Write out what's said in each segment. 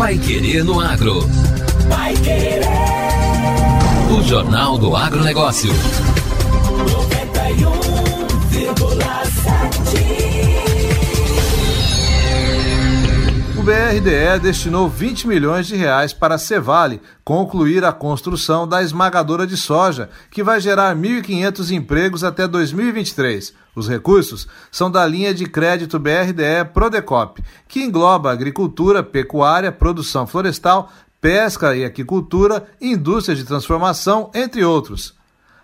Pai Querer no Agro. Pai Querer. O Jornal do Agronegócio. 91,7. BRDE destinou 20 milhões de reais para a Cevale concluir a construção da esmagadora de soja, que vai gerar 1.500 empregos até 2023. Os recursos são da linha de crédito BRDE Prodecop, que engloba agricultura, pecuária, produção florestal, pesca e aquicultura, indústria de transformação, entre outros.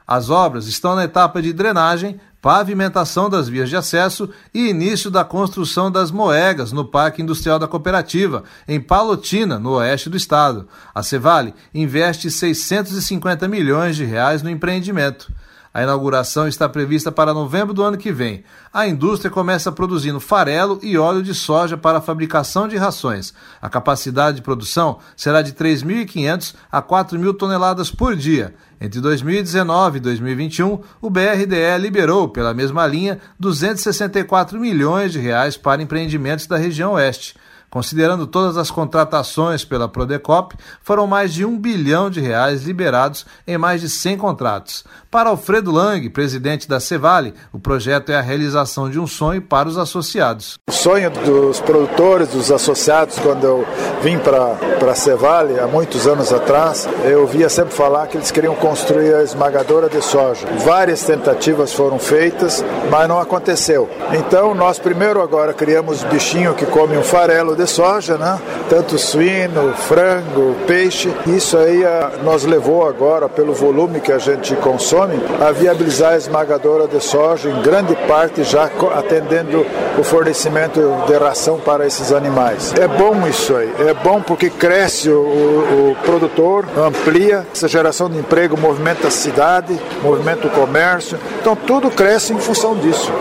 As obras estão na etapa de drenagem, pavimentação das vias de acesso e início da construção das moegas no Parque Industrial da Cooperativa, em Palotina, no oeste do estado. A Cevale investe 650 milhões de reais no empreendimento. A inauguração está prevista para novembro do ano que vem. A indústria começa produzindo farelo e óleo de soja para a fabricação de rações. A capacidade de produção será de 3.500 a 4.000 toneladas por dia. Entre 2019 e 2021, o BRDE liberou, pela mesma linha, 264 milhões de reais para empreendimentos da região oeste. Considerando todas as contratações pela Prodecop, foram mais de um bilhão de reais liberados em mais de 100 contratos. Para Alfredo Lang, presidente da Cevale, o projeto é a realização de um sonho para os associados. O sonho dos produtores, dos associados, quando eu vim para a Cevale, há muitos anos atrás, eu via sempre falar que eles queriam construir a esmagadora de soja. Várias tentativas foram feitas, mas não aconteceu. Então, nós primeiro agora criamos bichinho que come um farelo de soja, né? Tanto suíno, frango, peixe. Isso aí nos levou agora, pelo volume que a gente consome, a viabilizar a esmagadora de soja, em grande parte já atendendo o fornecimento de ração para esses animais. É bom isso aí, é bom porque cresce o, o produtor, amplia essa geração de emprego, movimenta a cidade, movimenta o comércio. Então tudo cresce em função disso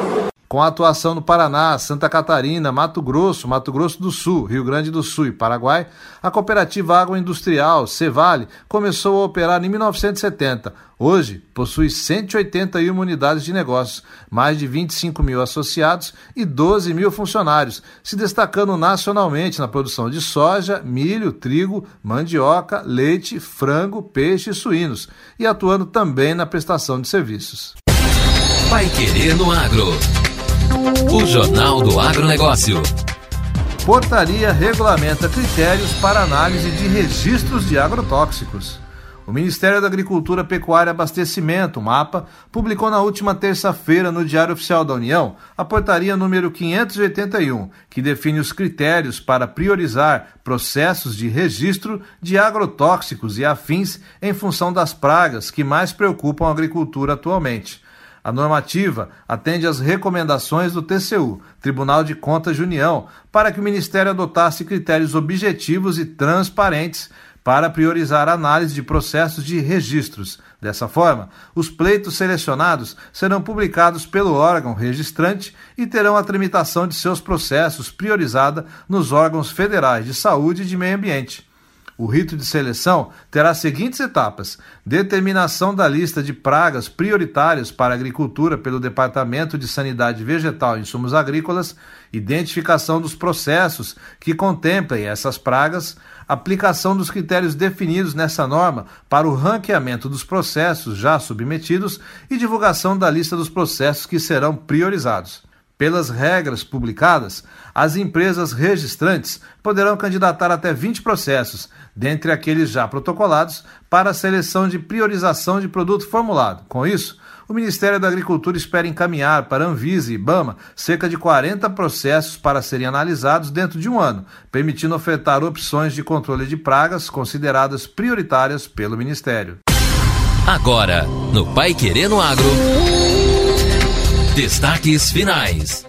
com atuação no Paraná, Santa Catarina, Mato Grosso, Mato Grosso do Sul, Rio Grande do Sul e Paraguai, a cooperativa agroindustrial Cevale começou a operar em 1970. Hoje, possui 181 unidades de negócios, mais de 25 mil associados e 12 mil funcionários, se destacando nacionalmente na produção de soja, milho, trigo, mandioca, leite, frango, peixe e suínos, e atuando também na prestação de serviços. Vai Querer no Agro. O Jornal do Agronegócio. Portaria regulamenta critérios para análise de registros de agrotóxicos. O Ministério da Agricultura, Pecuária e Abastecimento, MAPA, publicou na última terça-feira no Diário Oficial da União a portaria número 581, que define os critérios para priorizar processos de registro de agrotóxicos e afins em função das pragas que mais preocupam a agricultura atualmente. A normativa atende às recomendações do TCU, Tribunal de Contas de União, para que o Ministério adotasse critérios objetivos e transparentes para priorizar a análise de processos de registros. Dessa forma, os pleitos selecionados serão publicados pelo órgão registrante e terão a tramitação de seus processos priorizada nos órgãos federais de saúde e de meio ambiente. O rito de seleção terá as seguintes etapas: determinação da lista de pragas prioritárias para a agricultura pelo Departamento de Sanidade Vegetal e Insumos Agrícolas, identificação dos processos que contemplem essas pragas, aplicação dos critérios definidos nessa norma para o ranqueamento dos processos já submetidos e divulgação da lista dos processos que serão priorizados. Pelas regras publicadas, as empresas registrantes poderão candidatar até 20 processos, dentre aqueles já protocolados, para a seleção de priorização de produto formulado. Com isso, o Ministério da Agricultura espera encaminhar para Anvisa e IBAMA cerca de 40 processos para serem analisados dentro de um ano, permitindo ofertar opções de controle de pragas consideradas prioritárias pelo Ministério. Agora, no Pai Querendo Agro. Destaques finais.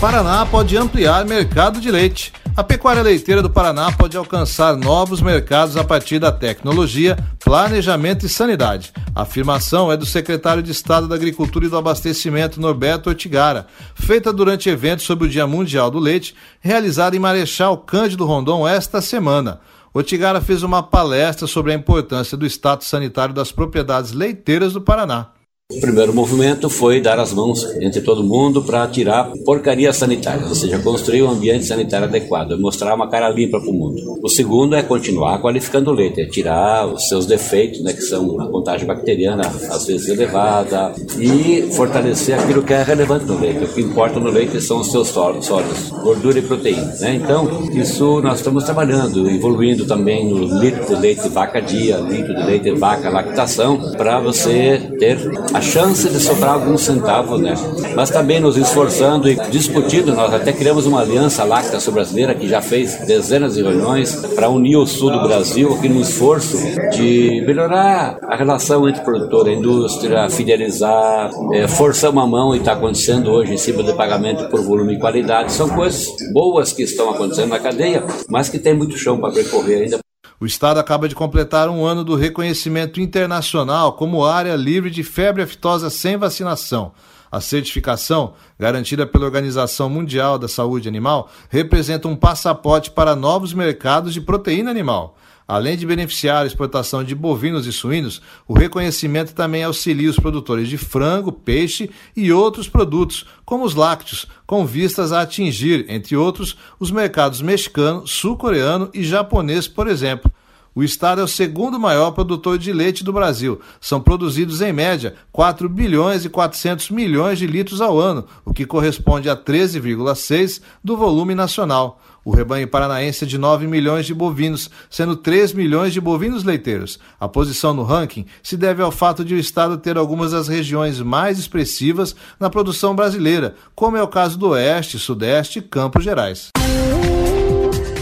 Paraná pode ampliar mercado de leite. A pecuária leiteira do Paraná pode alcançar novos mercados a partir da tecnologia, planejamento e sanidade. A afirmação é do secretário de Estado da Agricultura e do Abastecimento, Norberto Ortigara, feita durante evento sobre o Dia Mundial do Leite, realizado em Marechal Cândido Rondon esta semana. Ortigara fez uma palestra sobre a importância do status sanitário das propriedades leiteiras do Paraná. O primeiro movimento foi dar as mãos entre todo mundo para tirar porcaria sanitária, ou seja, construir um ambiente sanitário adequado, mostrar uma cara limpa para o mundo. O segundo é continuar qualificando o leite, é tirar os seus defeitos, né, que são a contagem bacteriana às vezes elevada, e fortalecer aquilo que é relevante no leite. O que importa no leite são os seus sólidos, gordura e proteína. Né? Então, isso nós estamos trabalhando, evoluindo também no litro de leite vaca dia, litro de leite vaca lactação, para você ter a chance de sobrar alguns centavos, né? Mas também nos esforçando e discutindo, nós até criamos uma aliança láctea brasileira que já fez dezenas de reuniões para unir o sul do Brasil aqui no esforço de melhorar a relação entre produtor e indústria, fidelizar, é, forçar uma mão e está acontecendo hoje em cima de pagamento por volume e qualidade. São coisas boas que estão acontecendo na cadeia, mas que tem muito chão para percorrer ainda. O Estado acaba de completar um ano do reconhecimento internacional como área livre de febre aftosa sem vacinação. A certificação, garantida pela Organização Mundial da Saúde Animal, representa um passaporte para novos mercados de proteína animal. Além de beneficiar a exportação de bovinos e suínos, o reconhecimento também auxilia os produtores de frango, peixe e outros produtos, como os lácteos, com vistas a atingir, entre outros, os mercados mexicano, sul-coreano e japonês, por exemplo. O estado é o segundo maior produtor de leite do Brasil. São produzidos, em média, 4 bilhões e 400 milhões de litros ao ano, o que corresponde a 13,6% do volume nacional. O rebanho paranaense é de 9 milhões de bovinos, sendo 3 milhões de bovinos leiteiros. A posição no ranking se deve ao fato de o estado ter algumas das regiões mais expressivas na produção brasileira, como é o caso do Oeste, Sudeste e Campos Gerais.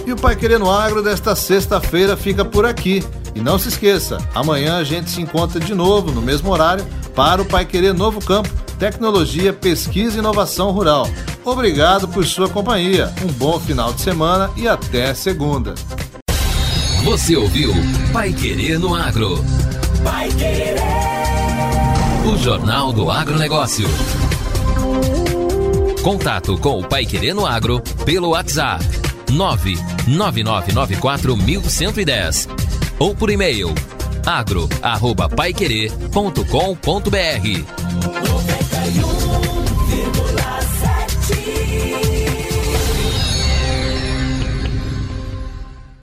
E o Pai Querendo Agro desta sexta-feira fica por aqui. E não se esqueça, amanhã a gente se encontra de novo no mesmo horário para o Pai Querer Novo Campo, Tecnologia, Pesquisa e Inovação Rural. Obrigado por sua companhia. Um bom final de semana e até segunda. Você ouviu Pai Querer no Agro. Pai Querer. O Jornal do Agronegócio. Contato com o Pai Querer no Agro pelo WhatsApp 999941110 ou por e-mail agro@paiquerer.com.br.